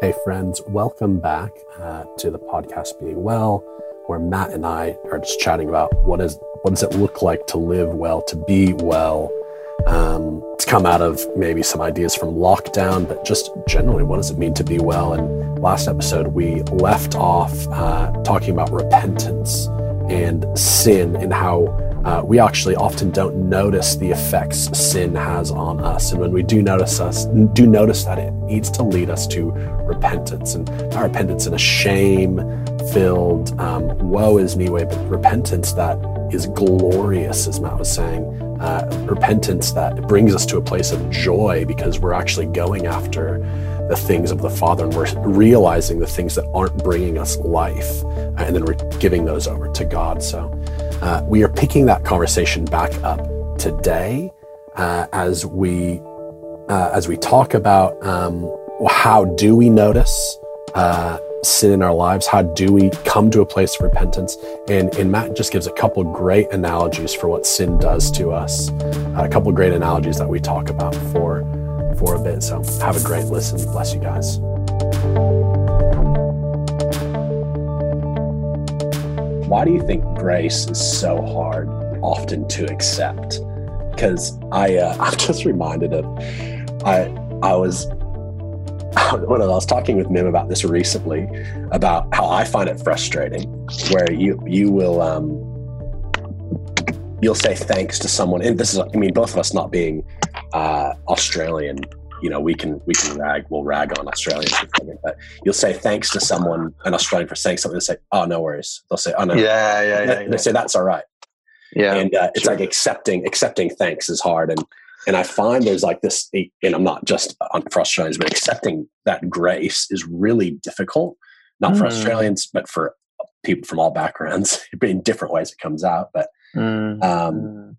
Hey, friends, welcome back uh, to the podcast Being Well, where Matt and I are just chatting about what is what does it look like to live well, to be well. Um, it's come out of maybe some ideas from lockdown, but just generally, what does it mean to be well? And last episode, we left off uh, talking about repentance and sin and how uh, we actually often don't notice the effects sin has on us. And when we do notice us, do notice that it needs to lead us to repentance and not repentance in a shame filled, um, woe is me way, but repentance that is glorious, as Matt was saying. Uh, repentance that brings us to a place of joy because we're actually going after the things of the Father and we're realizing the things that aren't bringing us life. And then we're giving those over to God. So uh, we are picking that conversation back up today uh, as we uh, as we talk about um, how do we notice uh, sin in our lives? How do we come to a place of repentance? And, and Matt just gives a couple great analogies for what sin does to us. a couple great analogies that we talk about for for a bit. So have a great listen. Bless you guys. Why do you think grace is so hard often to accept? Because I, uh, I'm just reminded of, I, I was, when I was talking with Mim about this recently, about how I find it frustrating, where you, you will, um, you'll say thanks to someone, and this is, I mean, both of us not being uh, Australian, you know, we can we can rag, we'll rag on Australians, but you'll say thanks to someone, an Australian for saying something, and say, "Oh, no worries." They'll say, "Oh no." Yeah, yeah, yeah. They, yeah. say that's all right. Yeah, and uh, it's sure. like accepting accepting thanks is hard, and and I find there's like this, and I'm not just on for Australians, but accepting that grace is really difficult. Not for mm. Australians, but for people from all backgrounds. in different ways, it comes out, but. Mm. Um, hmm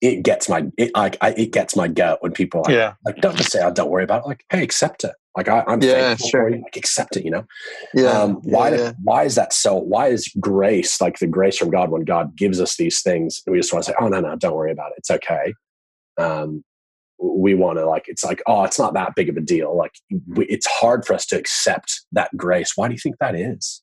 it gets my it like I, it gets my gut when people like, yeah. like don't just say oh don't worry about it. Like hey accept it. Like I, am yeah sure. like accept it you know? Yeah um, why yeah. why is that so why is grace like the grace from God when God gives us these things and we just want to say oh no no don't worry about it. It's okay. Um we want to like it's like oh it's not that big of a deal. Like we, it's hard for us to accept that grace. Why do you think that is?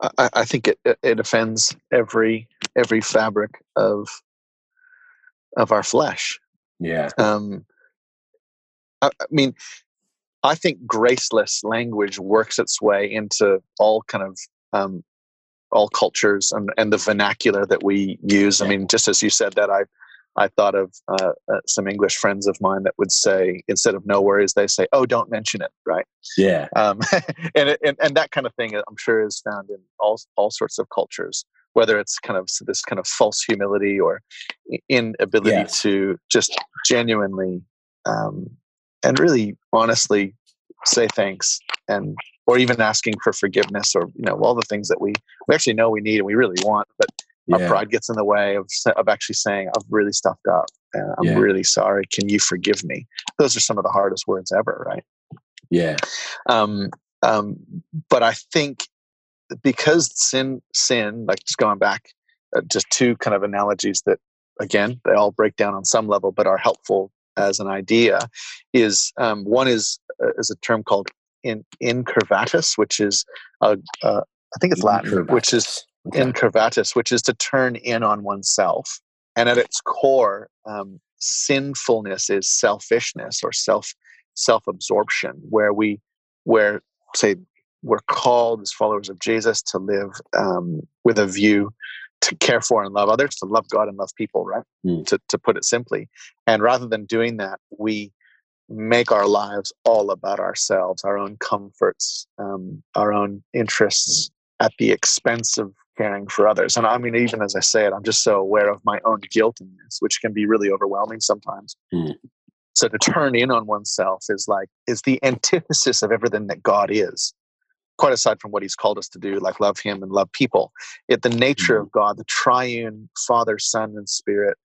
I, I think it, it offends every every fabric of of our flesh. Yeah. Um, I, I mean, I think graceless language works its way into all kind of um, all cultures and, and the vernacular that we use. I mean, just as you said that, I I thought of uh, uh, some English friends of mine that would say instead of no worries, they say, "Oh, don't mention it," right? Yeah. Um, and, and and that kind of thing, I'm sure, is found in all all sorts of cultures. Whether it's kind of this kind of false humility or inability yes. to just genuinely um, and really honestly say thanks and or even asking for forgiveness or you know all the things that we we actually know we need and we really want but yeah. our pride gets in the way of, of actually saying i've really stuffed up and i'm yeah. really sorry can you forgive me those are some of the hardest words ever right yeah um, um, but i think because sin sin like just going back uh, just two kind of analogies that again they all break down on some level but are helpful as an idea is um, one is uh, is a term called in incurvatus which is a, uh, I think it's Latin, which is okay. incurvatus, which is to turn in on oneself. And at its core, um, sinfulness is selfishness or self self absorption, where we where say we're called as followers of Jesus to live um, with a view to care for and love others, to love God and love people, right? Mm. To, to put it simply. And rather than doing that, we make our lives all about ourselves, our own comforts, um, our own interests at the expense of caring for others. And I mean, even as I say it, I'm just so aware of my own guilt in this, which can be really overwhelming sometimes. Mm. So to turn in on oneself is like is the antithesis of everything that God is. Quite aside from what He's called us to do, like love Him and love people, yet the nature mm. of God, the triune Father, Son, and Spirit,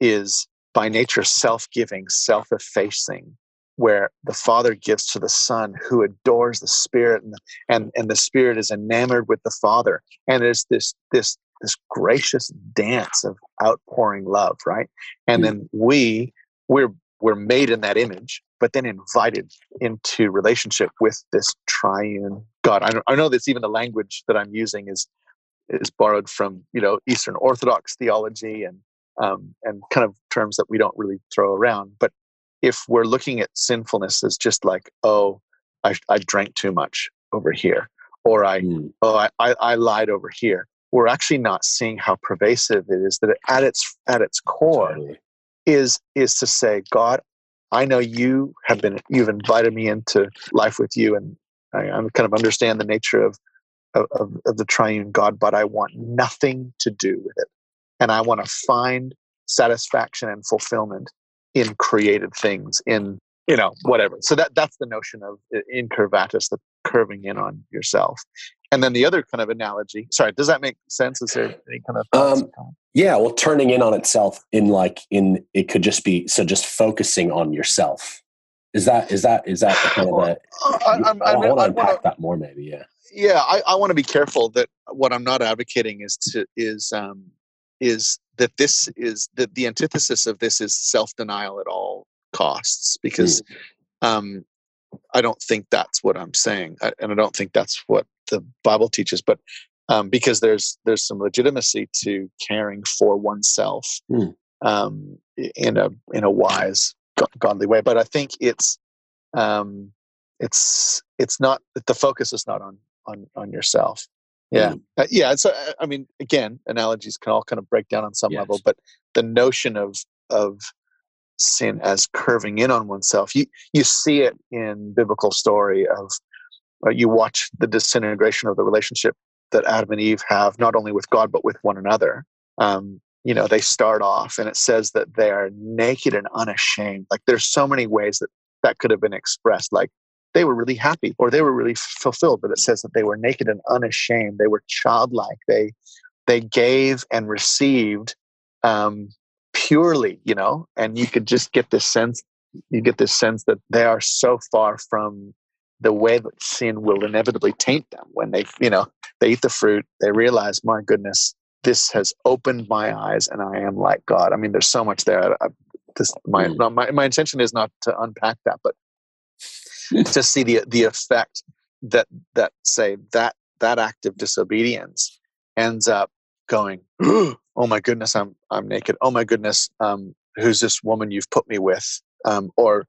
is by nature self-giving, self-effacing, where the father gives to the son who adores the spirit and, and and the spirit is enamored with the father. And there's this this this gracious dance of outpouring love right? And then we we're we're made in that image, but then invited into relationship with this triune God. I, I know that even the language that I'm using is is borrowed from you know Eastern Orthodox theology and um, and kind of terms that we don't really throw around. But if we're looking at sinfulness as just like, oh, I, I drank too much over here, or I, mm. oh, I, I, I lied over here, we're actually not seeing how pervasive it is. That at its at its core totally. is is to say, God, I know you have been you've invited me into life with you, and I, I kind of understand the nature of, of of the triune God, but I want nothing to do with it and I want to find satisfaction and fulfillment in created things, in you know whatever. So that that's the notion of incurvatus, the curving in on yourself. And then the other kind of analogy. Sorry, does that make sense? Is there any kind of um, yeah? Well, turning in on itself in like in it could just be so just focusing on yourself. Is that is that is that kind of a? I, I, I, I want to unpack that more, maybe. Yeah. Yeah, I, I want to be careful that what I'm not advocating is to is um, is that this is that the antithesis of this is self-denial at all costs because mm. um, i don't think that's what i'm saying I, and i don't think that's what the bible teaches but um, because there's there's some legitimacy to caring for oneself mm. um, in a in a wise godly way but i think it's um, it's it's not the focus is not on on on yourself yeah, mm. uh, yeah. So uh, I mean, again, analogies can all kind of break down on some yes. level, but the notion of of sin as curving in on oneself, you you see it in biblical story of uh, you watch the disintegration of the relationship that Adam and Eve have, not only with God but with one another. Um, you know, they start off, and it says that they are naked and unashamed. Like there's so many ways that that could have been expressed. Like they were really happy or they were really fulfilled but it says that they were naked and unashamed they were childlike they they gave and received um, purely you know and you could just get this sense you get this sense that they are so far from the way that sin will inevitably taint them when they you know they eat the fruit they realize my goodness this has opened my eyes and i am like god. I mean there's so much there. I, this, my, mm. my my intention is not to unpack that but to see the the effect that that say that that act of disobedience ends up going oh my goodness i'm i'm naked. Oh my goodness um, who's this woman you've put me with? Um, or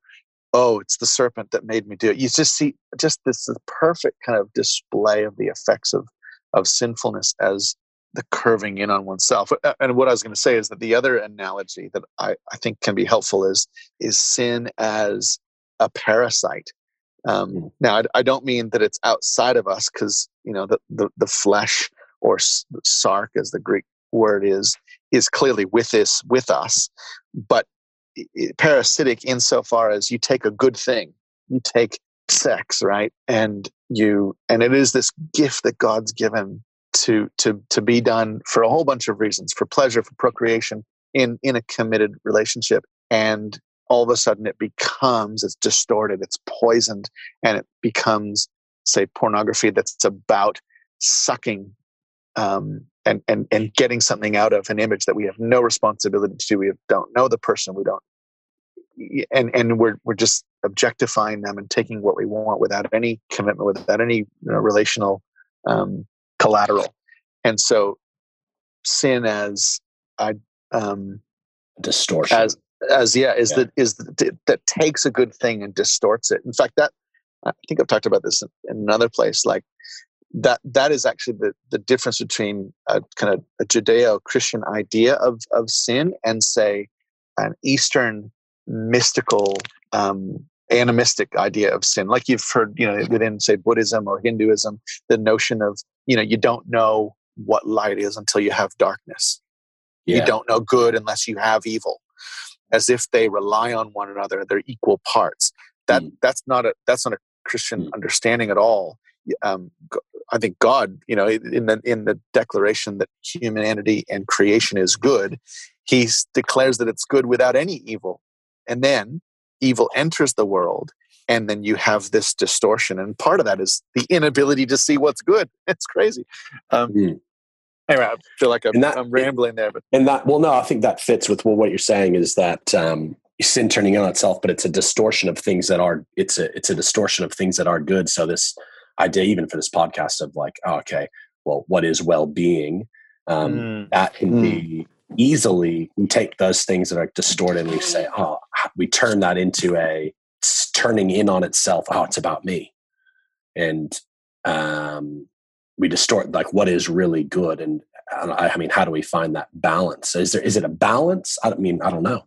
oh it's the serpent that made me do it. You just see just this, this perfect kind of display of the effects of of sinfulness as the curving in on oneself and what i was going to say is that the other analogy that i, I think can be helpful is is sin as a parasite um, hmm. now, I, I, don't mean that it's outside of us because you know the, the, the flesh or sarx, as the Greek word is, is clearly with us with us, but parasitic insofar as you take a good thing, you take sex, right, and you and it is this gift that God's given to to to be done for a whole bunch of reasons, for pleasure, for procreation, in in a committed relationship, and all of a sudden it becomes it's distorted it's poisoned and it becomes say pornography that's about sucking um, and, and and getting something out of an image that we have no responsibility to we don't know the person we don't and and we're we're just objectifying them and taking what we want without any commitment without any you know, relational um, collateral. And so sin as i um distortion. as as yeah is yeah. that is that, that takes a good thing and distorts it. In fact that i think i've talked about this in, in another place like that that is actually the, the difference between a kind of a judeo-christian idea of of sin and say an eastern mystical um, animistic idea of sin. Like you've heard you know within say buddhism or hinduism the notion of you know you don't know what light is until you have darkness yeah. you don't know good unless you have evil as if they rely on one another they're equal parts that mm. that's not a that's not a christian mm. understanding at all um, i think god you know in the in the declaration that humanity and creation is good he declares that it's good without any evil and then evil enters the world and then you have this distortion and part of that is the inability to see what's good it's crazy um, mm. Anyway, I feel like I'm, that, I'm rambling there, but and that well, no, I think that fits with well, what you're saying is that um, sin turning on itself, but it's a distortion of things that are it's a it's a distortion of things that are good. So this idea, even for this podcast, of like, oh, okay, well, what is well being? Um, mm. That can mm. be easily we take those things that are distorted and we say, oh, we turn that into a turning in on itself. Oh, it's about me, and um, we distort like what is really good and I, mean, how do we find that balance? Is there is it a balance? I mean, I don't know.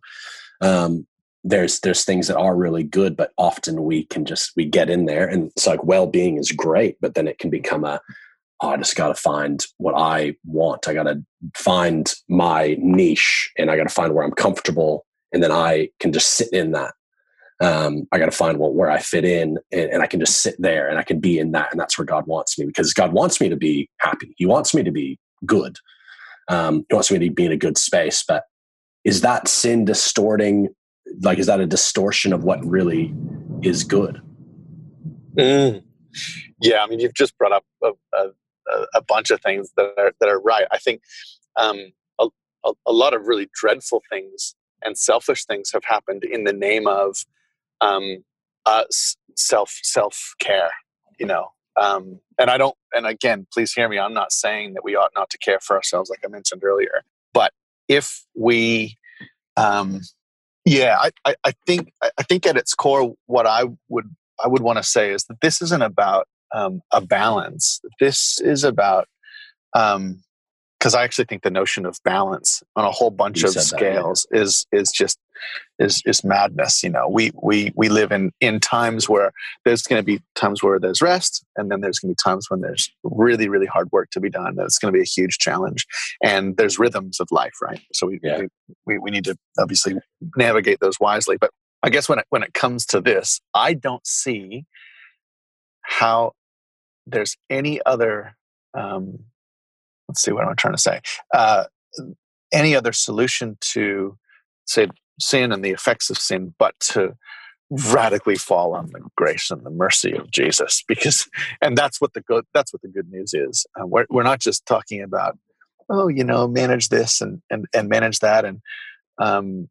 Um, there's there's things that are really good, but often we can just we get in there, and it's like well being is great, but then it can become a oh, I just got to find what I want. I got to find my niche, and I got to find where I'm comfortable, and then I can just sit in that. Um, I got to find where I fit in, and, and I can just sit there, and I can be in that, and that's where God wants me because God wants me to be happy. He wants me to be good. Um, he wants me to be in a good space. But is that sin distorting? Like, is that a distortion of what really is good? Mm. Yeah, I mean, you've just brought up a, a, a, bunch of things that are that are right. I think um, a, a, lot of really dreadful things and selfish things have happened in the name of um, uh, self self care. You know, um, and I don't, and again, please hear me. I'm not saying that we ought not to care for ourselves, like I mentioned earlier. But if we, um, yeah, I, I, I think I think at its core, what I would I would want to say is that this isn't about um, a balance. This is about um, because I actually think the notion of balance on a whole bunch you of scales that, yeah. is is just is is madness. You know, we we we live in in times where there's going to be times where there's rest, and then there's going to be times when there's really really hard work to be done. That's going to be a huge challenge, and there's rhythms of life, right? So we yeah. we, we need to obviously navigate those wisely. But I guess when it when it comes to this, I don't see how there's any other um, let's see what I'm trying to say. Uh, any other solution to say sin and the effects of sin, but to radically fall on the grace and the mercy of Jesus, because and that's what the good that's what the good news is. Uh, we're we're not just talking about oh you know manage this and and and manage that and um,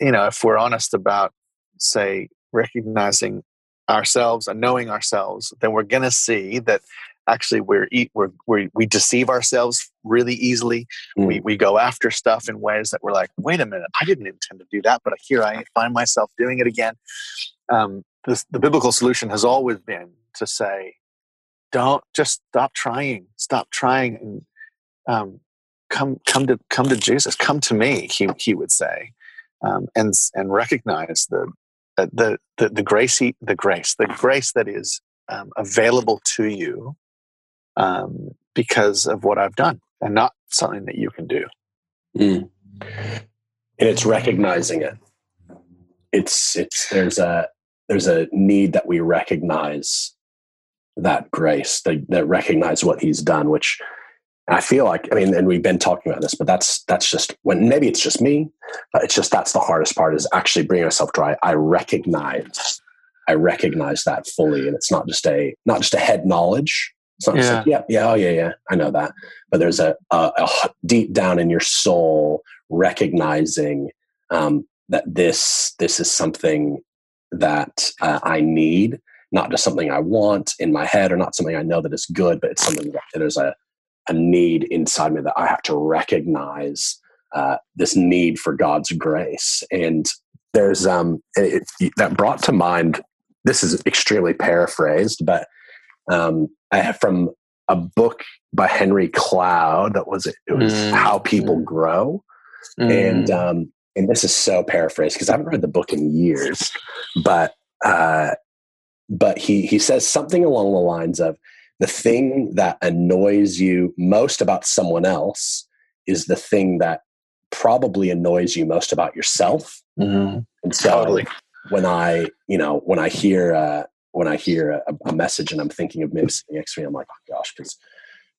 you know if we're honest about say recognizing ourselves and knowing ourselves, then we're going to see that actually we're, we're, we're, we deceive ourselves really easily. Mm. We, we go after stuff in ways that we're like, wait a minute, I didn't intend to do that, but here I find myself doing it again. Um, this, the biblical solution has always been to say, don't just stop trying, stop trying and um, come, come to, come to Jesus, come to me, he, he would say. Um, and, and recognize the, the, the, the grace, the grace, the grace that is um, available to you um, because of what I've done and not something that you can do. Mm. And it's recognizing it. It's it's there's a there's a need that we recognize that grace that, that recognize what he's done, which I feel like I mean, and we've been talking about this, but that's that's just when maybe it's just me, but it's just that's the hardest part is actually bringing myself dry. I recognize I recognize that fully, and it's not just a not just a head knowledge, so yeah. Like, yeah, yeah, oh yeah, yeah, I know that. But there's a, a, a deep down in your soul recognizing um, that this this is something that uh, I need, not just something I want in my head or not something I know that is good, but it's something that there's a a need inside me that I have to recognize uh, this need for God's grace. And there's um it, it, that brought to mind. This is extremely paraphrased, but um, I from a book by Henry Cloud that was it was mm. How People mm. Grow, mm. and um, and this is so paraphrased because I haven't read the book in years, but uh, but he he says something along the lines of the thing that annoys you most about someone else is the thing that probably annoys you most about yourself. Mm-hmm. And so totally. when I, you know, when I hear, uh, when I hear a, a, message and I'm thinking of maybe sitting next to me, I'm like, oh gosh, because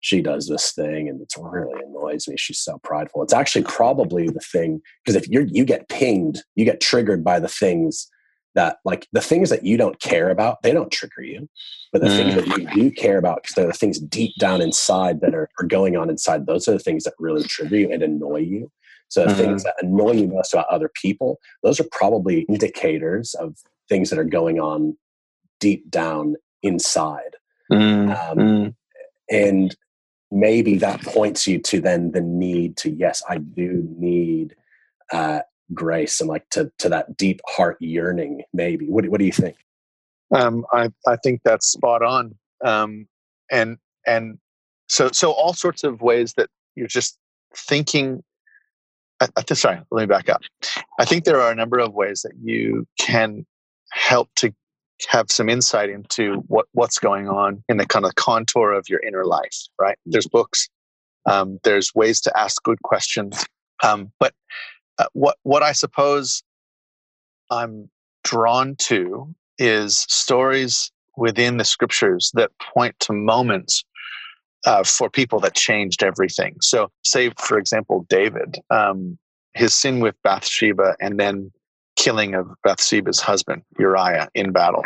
she does this thing and it really annoys me. She's so prideful. It's actually probably the thing because if you're you get pinged, you get triggered by the things that like the things that you don't care about, they don't trigger you. But the mm. things that you do care about, because they're the things deep down inside that are, are going on inside, those are the things that really trigger you and annoy you. So mm-hmm. things that annoy you most about other people, those are probably indicators of things that are going on deep down inside. Mm-hmm. Um, and maybe that points you to then the need to, yes, I do need uh, grace and like to, to that deep heart yearning, maybe. What, what do you think? Um, I, I think that's spot on. Um, and, and so, so all sorts of ways that you're just thinking I, I, sorry, let me back up. I think there are a number of ways that you can help to have some insight into what, what's going on in the kind of contour of your inner life, right? There's books, um, there's ways to ask good questions. Um, but uh, what, what I suppose I'm drawn to is stories within the scriptures that point to moments uh, for people that changed everything. So, say, for example, David, um, his sin with Bathsheba, and then killing of Bathsheba's husband, Uriah, in battle.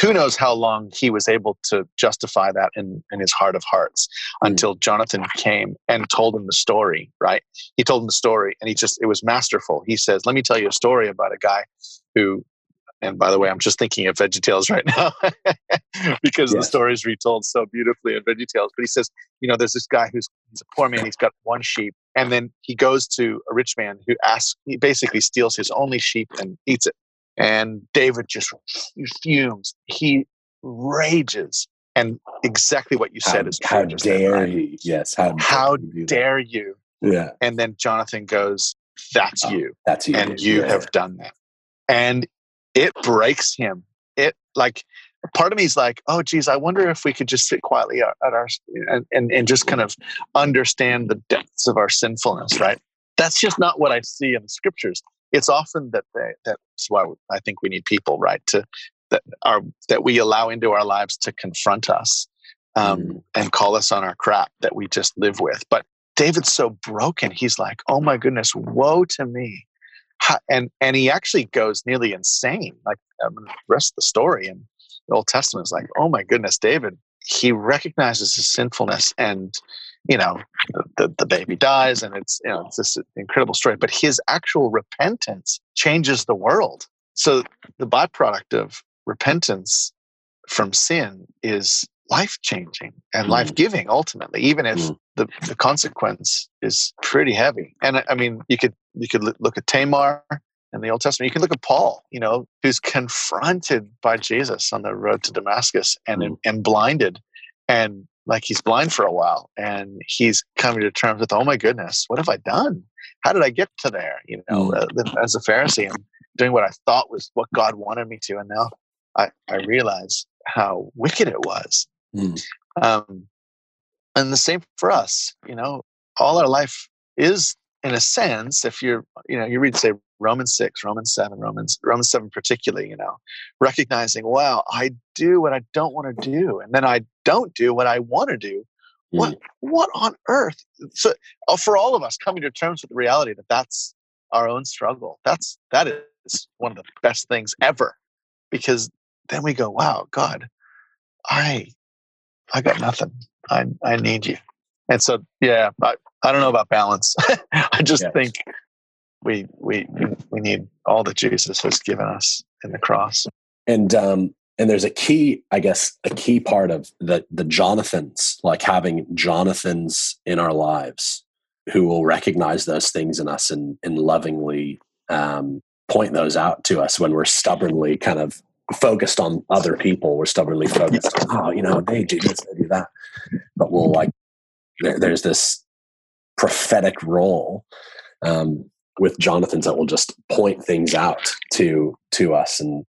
Who knows how long he was able to justify that in, in his heart of hearts mm. until Jonathan came and told him the story, right? He told him the story and he just, it was masterful. He says, Let me tell you a story about a guy who and by the way, I'm just thinking of VeggieTales right now because yes. the story is retold so beautifully in VeggieTales. But he says, you know, there's this guy who's he's a poor man. He's got one sheep, and then he goes to a rich man who asks. He basically steals his only sheep and eats it. And David just fumes. He rages, and exactly what you said how, is true. How dare right? you? Yes. How, how dare, dare you? Yeah. And then Jonathan goes, "That's oh, you. That's you. And you yeah. have done that." And it breaks him. It like part of me is like, oh, geez, I wonder if we could just sit quietly at our and, and, and just kind of understand the depths of our sinfulness, right? That's just not what I see in the scriptures. It's often that they, that's why I think we need people, right, to that are that we allow into our lives to confront us um, mm. and call us on our crap that we just live with. But David's so broken. He's like, oh my goodness, woe to me and and he actually goes nearly insane. Like I mean, the rest of the story in the Old Testament is like, oh my goodness, David. He recognizes his sinfulness, and you know, the, the baby dies, and it's you know it's this incredible story. But his actual repentance changes the world. So the byproduct of repentance from sin is life changing and mm. life giving ultimately even if mm. the, the consequence is pretty heavy and I, mean you could you could look at tamar in the old testament you can look at paul you know who's confronted by jesus on the road to damascus and mm. and blinded and like he's blind for a while and he's coming to terms with oh my goodness what have i done how did i get to there you know mm. as a pharisee i'm doing what i thought was what god wanted me to and now i i realize how wicked it was Mm. Um, and the same for us, you know, all our life is in a sense, if you're, you know, you read say Romans 6, Romans 7, Romans, Romans 7 particularly, you know, recognizing, wow, I do what I don't want to do. And then I don't do what I want to do. Mm. What, what on earth? So uh, for all of us coming to terms with the reality that that's our own struggle, that's, that is one of the best things ever because then we go, wow, God, I I got nothing. I I need you. And so yeah, I, I don't know about balance. I just yes. think we we we need all that Jesus has given us in the cross. And um and there's a key, I guess, a key part of the the Jonathans, like having Jonathans in our lives who will recognize those things in us and and lovingly um, point those out to us when we're stubbornly kind of focused on other people. We're stubbornly focused on, oh, you know, they do this, they do that. But we'll like, there, there's this prophetic role um, with Jonathan's that will just point things out to to us. And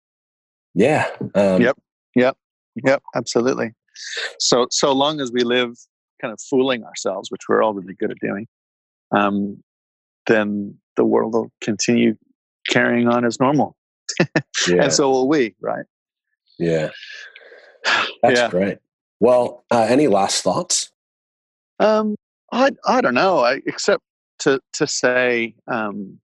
yeah. Um, yep. Yep. Yep. Absolutely. So so long as we live kind of fooling ourselves, which we're all really good at doing, um, then the world will continue carrying on as normal yeah. and so will we, right? Yeah. That's yeah. great. Well, uh, any last thoughts? Um, I I don't know. I, except to to say, um,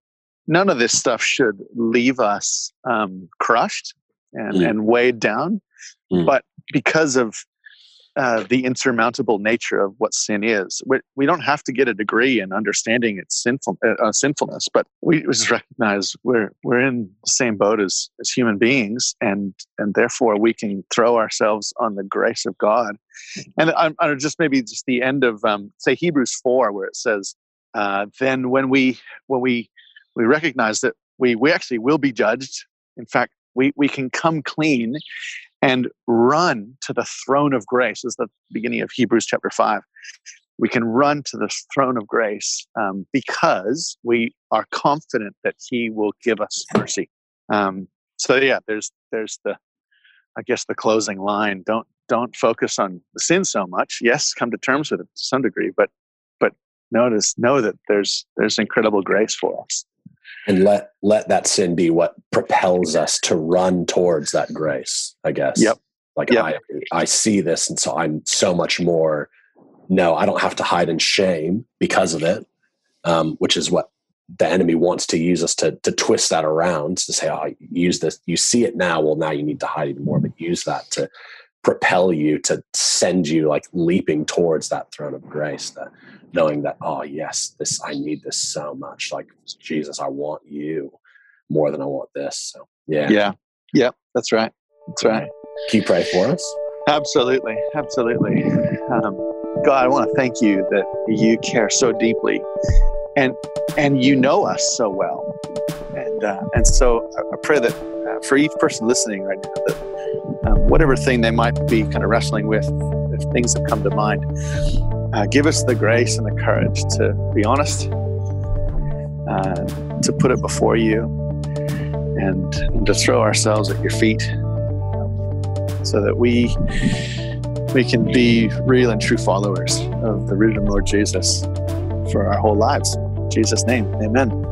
none of this stuff should leave us um, crushed and, mm. and weighed down. Mm. But because of uh, the insurmountable nature of what sin is. We, we don't have to get a degree in understanding its sinful, uh, uh, sinfulness, but we just recognize we're we're in the same boat as as human beings, and and therefore we can throw ourselves on the grace of God. And I'm, I'm just maybe just the end of um, say Hebrews four, where it says, uh, "Then when we when we we recognize that we we actually will be judged. In fact, we we can come clean and run to the throne of grace. Is the beginning of hebrews chapter 5 we can run to the throne of grace um, because we are confident that he will give us mercy. Um, so yeah there's there's the i guess the closing line. Don't don't focus on the sin so much. Yes come to terms with it to some degree but but notice know that there's there's incredible grace for us and let let that sin be what propels us to run towards that grace i guess yep like yep. i i see this and so i'm so much more no i don't have to hide in shame because of it um, which is what the enemy wants to use us to to twist that around to say oh use this you see it now well now you need to hide even more but use that to propel you to send you like leaping towards that throne of grace that knowing that oh yes this i need this so much. Like jesus i want you more than i want this. So yeah. Yeah. Yeah that's right. That's right. Can you pray for us? Absolutely. Absolutely. Um, god i want to thank you that you care so deeply and and you know us so well. And uh, and so i pray that uh, for each person listening right now that um, whatever thing they might be kind of wrestling with, if things have come to mind, uh, give us the grace and the courage to be honest, uh, to put it before you, and, and, to throw ourselves at your feet, so that we we can be real and true followers of the risen Lord Jesus for our whole lives. In Jesus' name, Amen.